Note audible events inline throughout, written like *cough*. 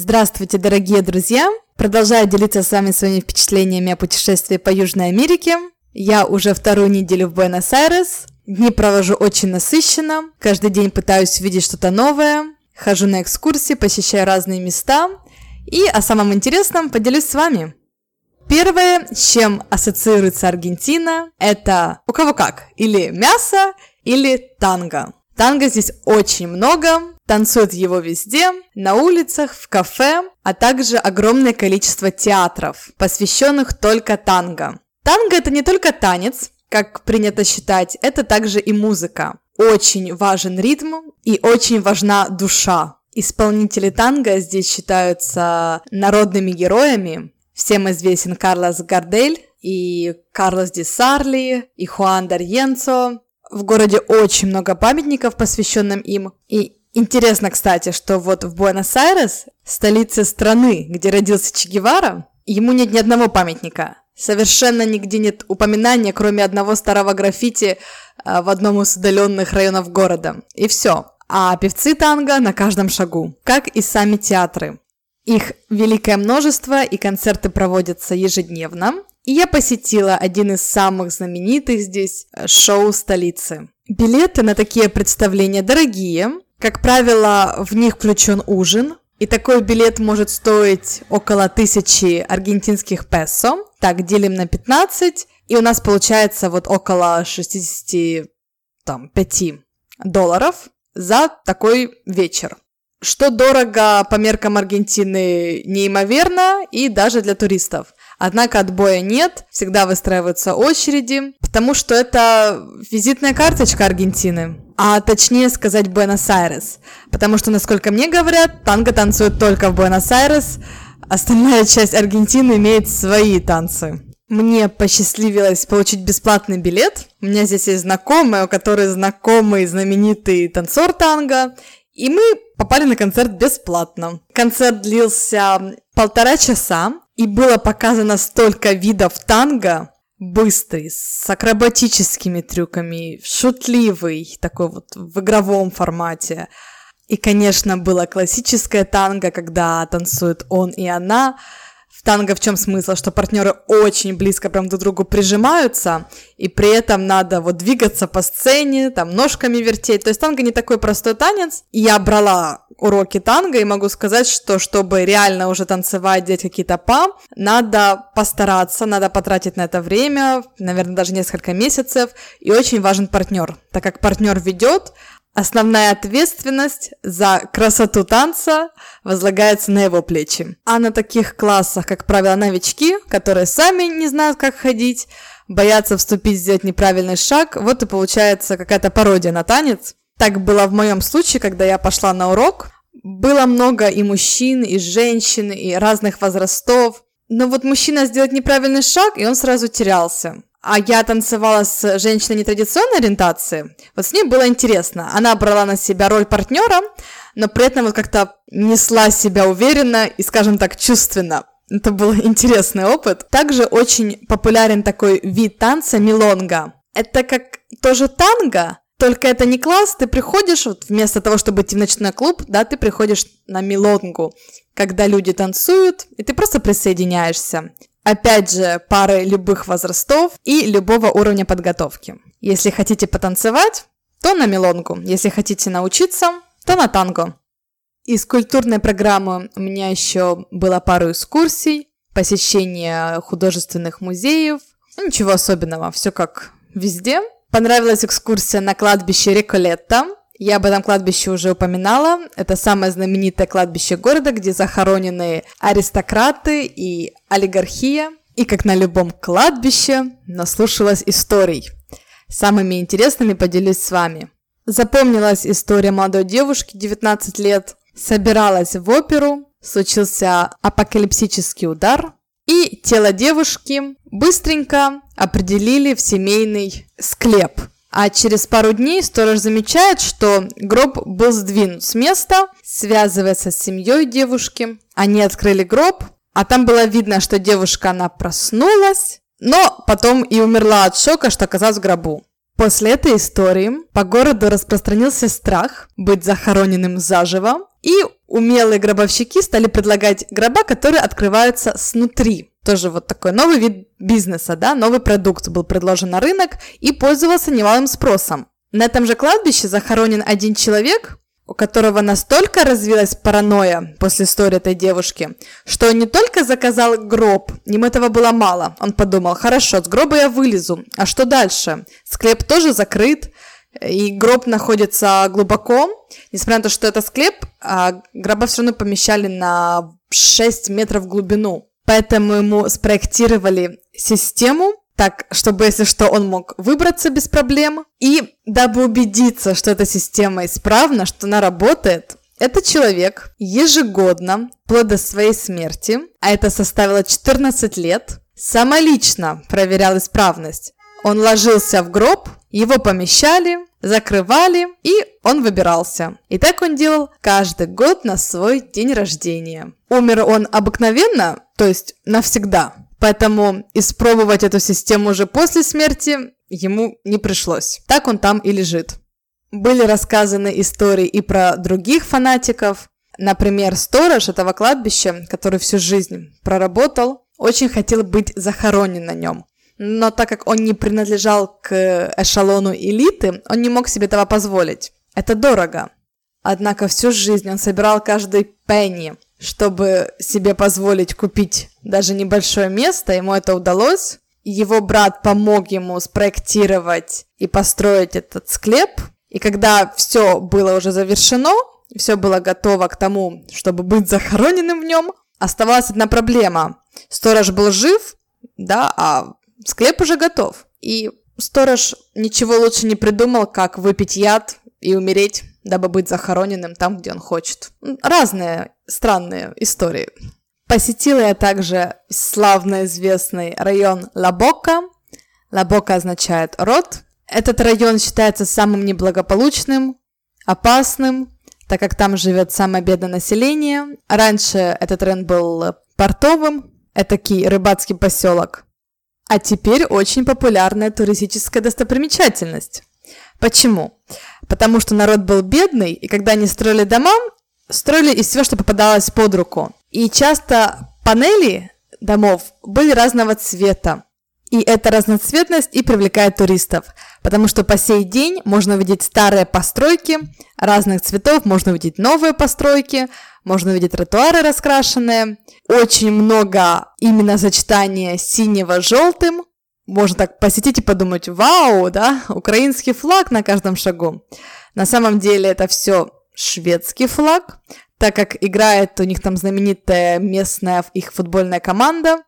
Здравствуйте, дорогие друзья! Продолжаю делиться с вами своими впечатлениями о путешествии по Южной Америке. Я уже вторую неделю в Буэнос-Айрес. Дни провожу очень насыщенно. Каждый день пытаюсь увидеть что-то новое. Хожу на экскурсии, посещаю разные места. И о самом интересном поделюсь с вами. Первое, с чем ассоциируется Аргентина, это у кого как, или мясо, или танго. Танго здесь очень много, танцуют его везде, на улицах, в кафе, а также огромное количество театров, посвященных только танго. Танго это не только танец, как принято считать, это также и музыка. Очень важен ритм и очень важна душа. Исполнители танго здесь считаются народными героями. Всем известен Карлос Гардель и Карлос Ди Сарли, и Хуан Дарьенцо, в городе очень много памятников, посвященным им. И интересно, кстати, что вот в Буэнос-Айрес, столице страны, где родился Че Гевара, ему нет ни одного памятника. Совершенно нигде нет упоминания, кроме одного старого граффити а, в одном из удаленных районов города. И все. А певцы танго на каждом шагу, как и сами театры. Их великое множество, и концерты проводятся ежедневно. И я посетила один из самых знаменитых здесь э, шоу столицы. Билеты на такие представления дорогие. Как правило, в них включен ужин. И такой билет может стоить около тысячи аргентинских песо. Так, делим на 15. И у нас получается вот около 65 долларов за такой вечер что дорого по меркам Аргентины неимоверно и даже для туристов. Однако отбоя нет, всегда выстраиваются очереди, потому что это визитная карточка Аргентины. А точнее сказать Буэнос-Айрес. Потому что, насколько мне говорят, танго танцует только в Буэнос-Айрес, остальная часть Аргентины имеет свои танцы. Мне посчастливилось получить бесплатный билет. У меня здесь есть знакомые, у которой знакомый знаменитый танцор танго, и мы попали на концерт бесплатно. Концерт длился полтора часа, и было показано столько видов танго, быстрый, с акробатическими трюками, шутливый, такой вот в игровом формате. И, конечно, было классическое танго, когда танцует он и она, в танго в чем смысл? Что партнеры очень близко прям друг к другу прижимаются, и при этом надо вот двигаться по сцене, там ножками вертеть. То есть танго не такой простой танец. И я брала уроки танго и могу сказать, что чтобы реально уже танцевать, делать какие-то па, надо постараться, надо потратить на это время, наверное, даже несколько месяцев, и очень важен партнер, так как партнер ведет, Основная ответственность за красоту танца возлагается на его плечи. А на таких классах, как правило, новички, которые сами не знают, как ходить, боятся вступить, сделать неправильный шаг, вот и получается какая-то пародия на танец. Так было в моем случае, когда я пошла на урок. Было много и мужчин, и женщин, и разных возрастов. Но вот мужчина сделает неправильный шаг, и он сразу терялся а я танцевала с женщиной нетрадиционной ориентации, вот с ней было интересно. Она брала на себя роль партнера, но при этом вот как-то несла себя уверенно и, скажем так, чувственно. Это был *laughs* интересный опыт. Также очень популярен такой вид танца милонга. Это как тоже танго, только это не класс, ты приходишь, вот вместо того, чтобы идти в ночной клуб, да, ты приходишь на милонгу, когда люди танцуют, и ты просто присоединяешься. Опять же, пары любых возрастов и любого уровня подготовки. Если хотите потанцевать, то на мелонгу. Если хотите научиться, то на танго. Из культурной программы у меня еще было пару экскурсий, посещение художественных музеев. Ну, ничего особенного, все как везде. Понравилась экскурсия на кладбище Реколетта. Я об этом кладбище уже упоминала. Это самое знаменитое кладбище города, где захоронены аристократы и олигархия. И как на любом кладбище, наслушалась историй. Самыми интересными поделюсь с вами. Запомнилась история молодой девушки, 19 лет, собиралась в оперу, случился апокалипсический удар, и тело девушки быстренько определили в семейный склеп – а через пару дней сторож замечает, что гроб был сдвинут с места, связывается с семьей девушки. Они открыли гроб, а там было видно, что девушка, она проснулась, но потом и умерла от шока, что оказалась в гробу. После этой истории по городу распространился страх быть захороненным заживо, и умелые гробовщики стали предлагать гроба, которые открываются снутри. Тоже вот такой новый вид бизнеса, да, новый продукт был предложен на рынок и пользовался немалым спросом. На этом же кладбище захоронен один человек, у которого настолько развилась паранойя после истории этой девушки, что он не только заказал гроб, ему этого было мало. Он подумал, хорошо, с гроба я вылезу, а что дальше? Склеп тоже закрыт, и гроб находится глубоко. Несмотря на то, что это склеп, а гроба все равно помещали на 6 метров в глубину. Поэтому ему спроектировали систему, так, чтобы, если что, он мог выбраться без проблем. И дабы убедиться, что эта система исправна, что она работает, этот человек ежегодно, вплоть до своей смерти, а это составило 14 лет, самолично проверял исправность. Он ложился в гроб, его помещали, закрывали, и он выбирался. И так он делал каждый год на свой день рождения. Умер он обыкновенно, то есть навсегда, Поэтому испробовать эту систему уже после смерти ему не пришлось. Так он там и лежит. Были рассказаны истории и про других фанатиков. Например, сторож этого кладбища, который всю жизнь проработал, очень хотел быть захоронен на нем. Но так как он не принадлежал к эшелону элиты, он не мог себе этого позволить. Это дорого. Однако всю жизнь он собирал каждый пенни, чтобы себе позволить купить даже небольшое место, ему это удалось. Его брат помог ему спроектировать и построить этот склеп. И когда все было уже завершено, все было готово к тому, чтобы быть захороненным в нем, оставалась одна проблема. Сторож был жив, да, а склеп уже готов. И сторож ничего лучше не придумал, как выпить яд и умереть дабы быть захороненным там, где он хочет. Разные странные истории. Посетила я также славно известный район Лабока. Лабока означает род. Этот район считается самым неблагополучным, опасным, так как там живет самое бедное население. Раньше этот район был портовым, этакий рыбацкий поселок. А теперь очень популярная туристическая достопримечательность. Почему? Потому что народ был бедный, и когда они строили дома, строили из всего, что попадалось под руку. И часто панели домов были разного цвета. И эта разноцветность и привлекает туристов, потому что по сей день можно увидеть старые постройки разных цветов, можно увидеть новые постройки, можно увидеть тротуары раскрашенные. Очень много именно сочетания синего с желтым, можно так посетить и подумать, вау, да, украинский флаг на каждом шагу. На самом деле это все шведский флаг, так как играет у них там знаменитая местная их футбольная команда.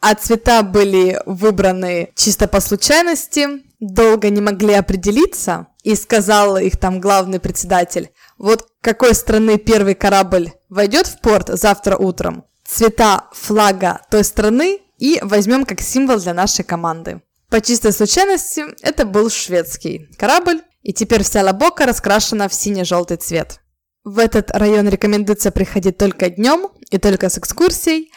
А цвета были выбраны чисто по случайности, долго не могли определиться, и сказал их там главный председатель, вот какой страны первый корабль войдет в порт завтра утром, цвета флага той страны и возьмем как символ для нашей команды. По чистой случайности это был шведский корабль, и теперь вся Лабока раскрашена в сине-желтый цвет. В этот район рекомендуется приходить только днем и только с экскурсией,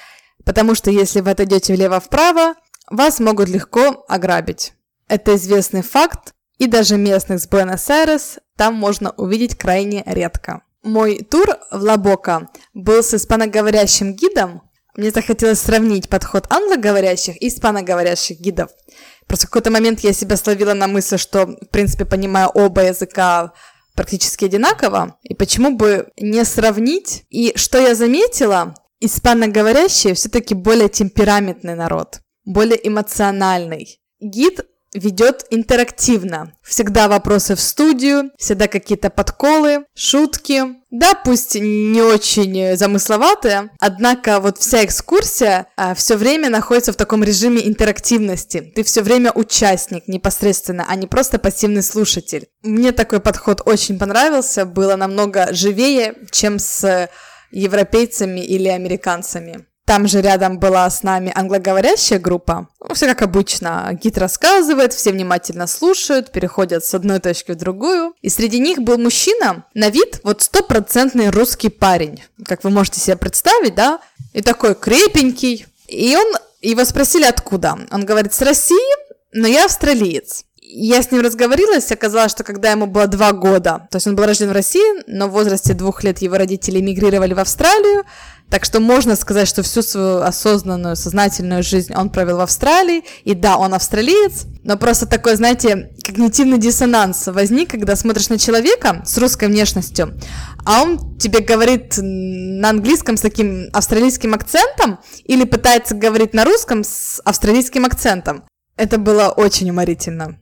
потому что если вы отойдете влево-вправо, вас могут легко ограбить. Это известный факт, и даже местных с Буэнос-Айрес там можно увидеть крайне редко. Мой тур в Лабока был с испаноговорящим гидом, мне захотелось сравнить подход англоговорящих и испаноговорящих гидов. Просто в какой-то момент я себя словила на мысли, что, в принципе, понимаю оба языка практически одинаково, и почему бы не сравнить? И что я заметила, испаноговорящие все-таки более темпераментный народ, более эмоциональный. Гид ведет интерактивно. Всегда вопросы в студию, всегда какие-то подколы, шутки. Да, пусть не очень замысловатые, однако вот вся экскурсия а, все время находится в таком режиме интерактивности. Ты все время участник непосредственно, а не просто пассивный слушатель. Мне такой подход очень понравился, было намного живее, чем с европейцами или американцами. Там же рядом была с нами англоговорящая группа. Ну, все как обычно. Гид рассказывает, все внимательно слушают, переходят с одной точки в другую. И среди них был мужчина, на вид вот стопроцентный русский парень. Как вы можете себе представить, да? И такой крепенький. И он, его спросили, откуда. Он говорит, с России, но я австралиец. Я с ним разговорилась, оказалось, что когда ему было два года, то есть он был рожден в России, но в возрасте двух лет его родители эмигрировали в Австралию, так что можно сказать, что всю свою осознанную, сознательную жизнь он провел в Австралии, и да, он австралиец, но просто такой, знаете, когнитивный диссонанс возник, когда смотришь на человека с русской внешностью, а он тебе говорит на английском с таким австралийским акцентом или пытается говорить на русском с австралийским акцентом. Это было очень уморительно.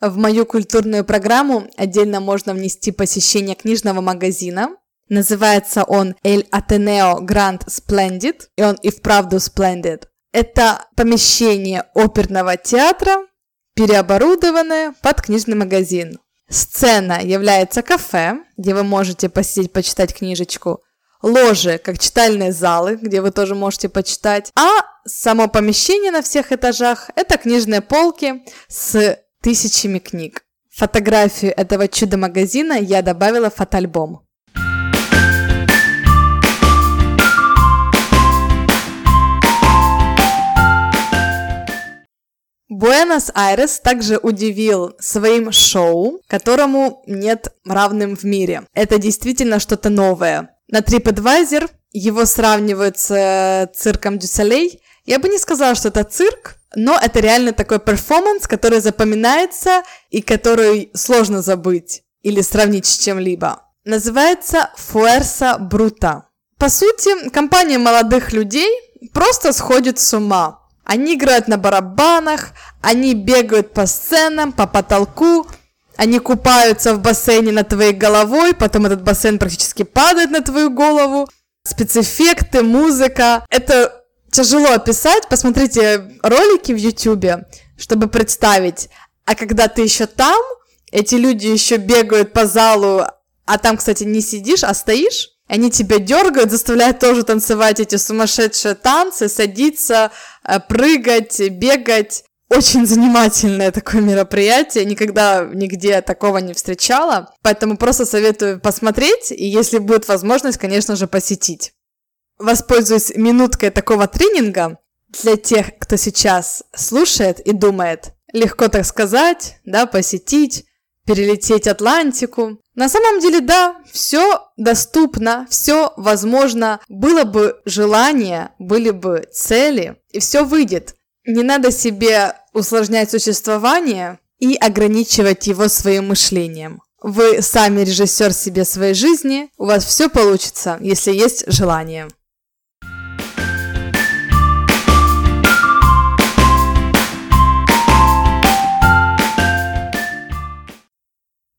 В мою культурную программу отдельно можно внести посещение книжного магазина, Называется он El Ateneo Grand Splendid, и он и вправду splendid. Это помещение оперного театра, переоборудованное под книжный магазин. Сцена является кафе, где вы можете посидеть, почитать книжечку. Ложи, как читальные залы, где вы тоже можете почитать. А само помещение на всех этажах – это книжные полки с тысячами книг. Фотографию этого чудо-магазина я добавила в фотоальбом. Буэнос-Айрес также удивил своим шоу, которому нет равным в мире. Это действительно что-то новое. На TripAdvisor его сравнивают с э, цирком дю Солей. Я бы не сказала, что это цирк, но это реально такой перформанс, который запоминается и который сложно забыть или сравнить с чем-либо. Называется Fuerza Bruta. По сути, компания молодых людей просто сходит с ума. Они играют на барабанах, они бегают по сценам, по потолку, они купаются в бассейне над твоей головой, потом этот бассейн практически падает на твою голову. Спецэффекты, музыка. Это тяжело описать. Посмотрите ролики в Ютубе, чтобы представить. А когда ты еще там, эти люди еще бегают по залу, а там, кстати, не сидишь, а стоишь, они тебя дергают, заставляют тоже танцевать эти сумасшедшие танцы, садиться, э, прыгать, бегать. Очень занимательное такое мероприятие, никогда нигде такого не встречала, поэтому просто советую посмотреть, и если будет возможность, конечно же, посетить. Воспользуюсь минуткой такого тренинга для тех, кто сейчас слушает и думает, легко так сказать, да, посетить, перелететь Атлантику. На самом деле, да, все доступно, все возможно, было бы желание, были бы цели, и все выйдет. Не надо себе усложнять существование и ограничивать его своим мышлением. Вы сами режиссер себе своей жизни, у вас все получится, если есть желание.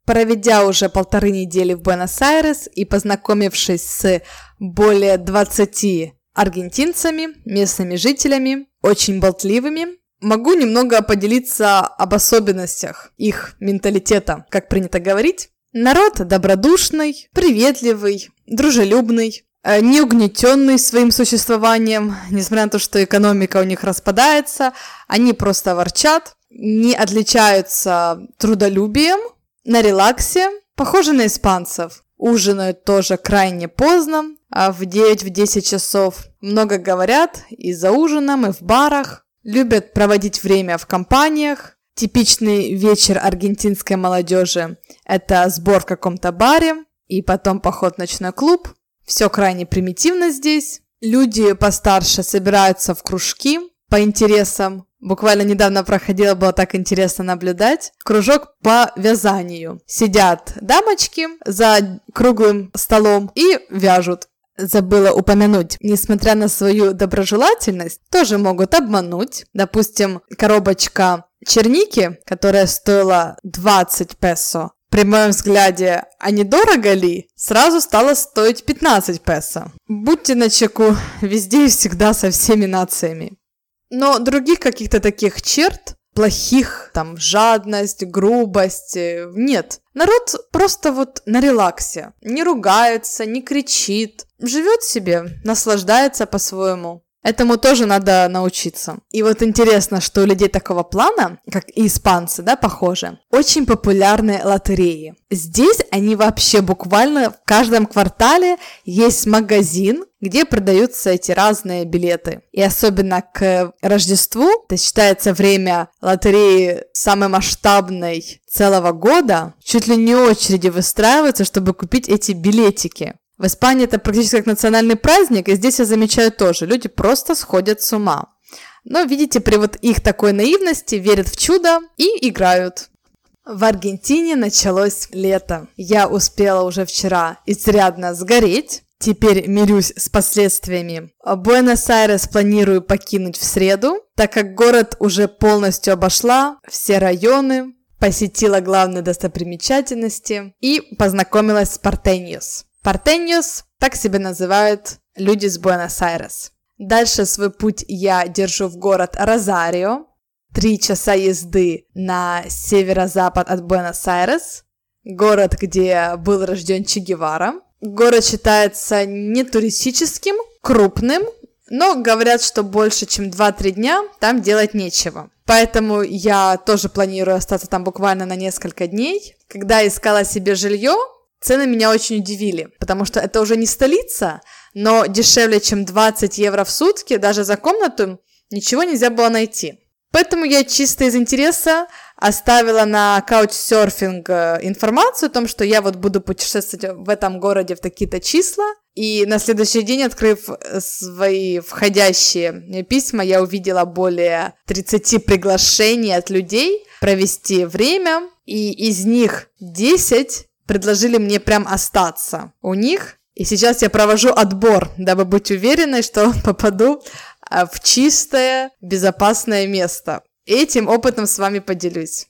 Проведя уже полторы недели в Буэнос-Айрес и познакомившись с более 20 аргентинцами, местными жителями, очень болтливыми, могу немного поделиться об особенностях их менталитета, как принято говорить. Народ добродушный, приветливый, дружелюбный, э, не угнетенный своим существованием, несмотря на то, что экономика у них распадается, они просто ворчат, не отличаются трудолюбием, на релаксе, похожи на испанцев. Ужинают тоже крайне поздно, а в 9-10 часов. Много говорят и за ужином, и в барах. Любят проводить время в компаниях. Типичный вечер аргентинской молодежи – это сбор в каком-то баре и потом поход в ночной клуб. Все крайне примитивно здесь. Люди постарше собираются в кружки по интересам, Буквально недавно проходила, было так интересно наблюдать. Кружок по вязанию. Сидят дамочки за круглым столом и вяжут. Забыла упомянуть, несмотря на свою доброжелательность, тоже могут обмануть. Допустим, коробочка черники, которая стоила 20 песо, при моем взгляде, а недорого ли, сразу стало стоить 15 песо. Будьте начеку везде и всегда со всеми нациями. Но других каких-то таких черт, плохих, там, жадность, грубость, э, нет. Народ просто вот на релаксе. Не ругается, не кричит, живет себе, наслаждается по-своему. Этому тоже надо научиться. И вот интересно, что у людей такого плана, как и испанцы, да, похоже, очень популярны лотереи. Здесь они вообще буквально в каждом квартале есть магазин, где продаются эти разные билеты. И особенно к Рождеству, это считается время лотереи самой масштабной целого года, чуть ли не очереди выстраиваются, чтобы купить эти билетики. В Испании это практически как национальный праздник, и здесь я замечаю тоже, люди просто сходят с ума. Но, видите, при вот их такой наивности верят в чудо и играют. В Аргентине началось лето. Я успела уже вчера изрядно сгореть. Теперь мирюсь с последствиями. Буэнос-Айрес планирую покинуть в среду, так как город уже полностью обошла, все районы, посетила главные достопримечательности и познакомилась с Портеньос. Портеньос так себя называют люди с Буэнос-Айрес. Дальше свой путь я держу в город Розарио, три часа езды на северо-запад от Буэнос-Айрес, город, где был рожден Че Гевара. Город считается не туристическим, крупным, но говорят, что больше, чем 2-3 дня там делать нечего. Поэтому я тоже планирую остаться там буквально на несколько дней. Когда искала себе жилье, Цены меня очень удивили, потому что это уже не столица, но дешевле, чем 20 евро в сутки, даже за комнату, ничего нельзя было найти. Поэтому я чисто из интереса оставила на Couchsurfing э, информацию о том, что я вот буду путешествовать в этом городе в такие-то числа. И на следующий день, открыв э, свои входящие письма, я увидела более 30 приглашений от людей провести время. И из них 10 предложили мне прям остаться у них. И сейчас я провожу отбор, дабы быть уверенной, что *laughs* попаду а, в чистое, безопасное место. Этим опытом с вами поделюсь.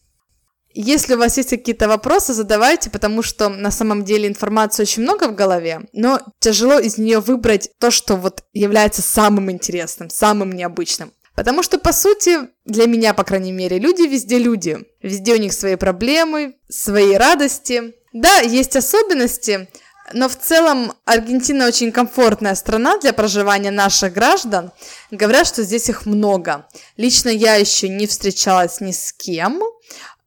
Если у вас есть какие-то вопросы, задавайте, потому что на самом деле информации очень много в голове, но тяжело из нее выбрать то, что вот является самым интересным, самым необычным. Потому что, по сути, для меня, по крайней мере, люди везде люди. Везде у них свои проблемы, свои радости, да, есть особенности, но в целом Аргентина очень комфортная страна для проживания наших граждан. Говорят, что здесь их много. Лично я еще не встречалась ни с кем,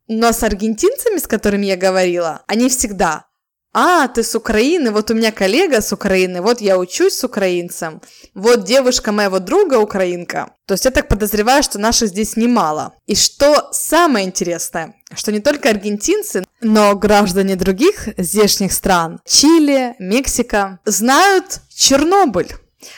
но с аргентинцами, с которыми я говорила, они всегда а, ты с Украины, вот у меня коллега с Украины, вот я учусь с украинцем, вот девушка моего друга украинка. То есть я так подозреваю, что наших здесь немало. И что самое интересное, что не только аргентинцы, но граждане других здешних стран, Чили, Мексика, знают Чернобыль.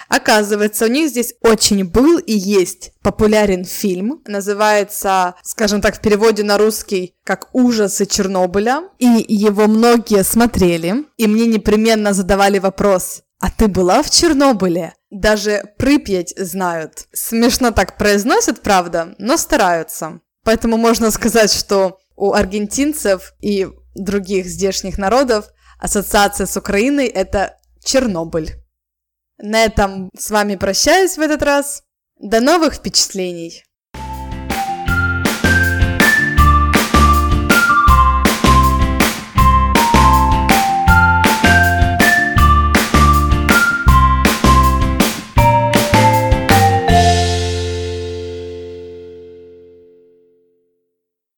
Оказывается, у них здесь очень был и есть популярен фильм, называется, скажем так, в переводе на русский, как «Ужасы Чернобыля», и его многие смотрели, и мне непременно задавали вопрос, а ты была в Чернобыле? Даже Припять знают. Смешно так произносят, правда, но стараются. Поэтому можно сказать, что у аргентинцев и других здешних народов ассоциация с Украиной – это Чернобыль. На этом с вами прощаюсь в этот раз. До новых впечатлений!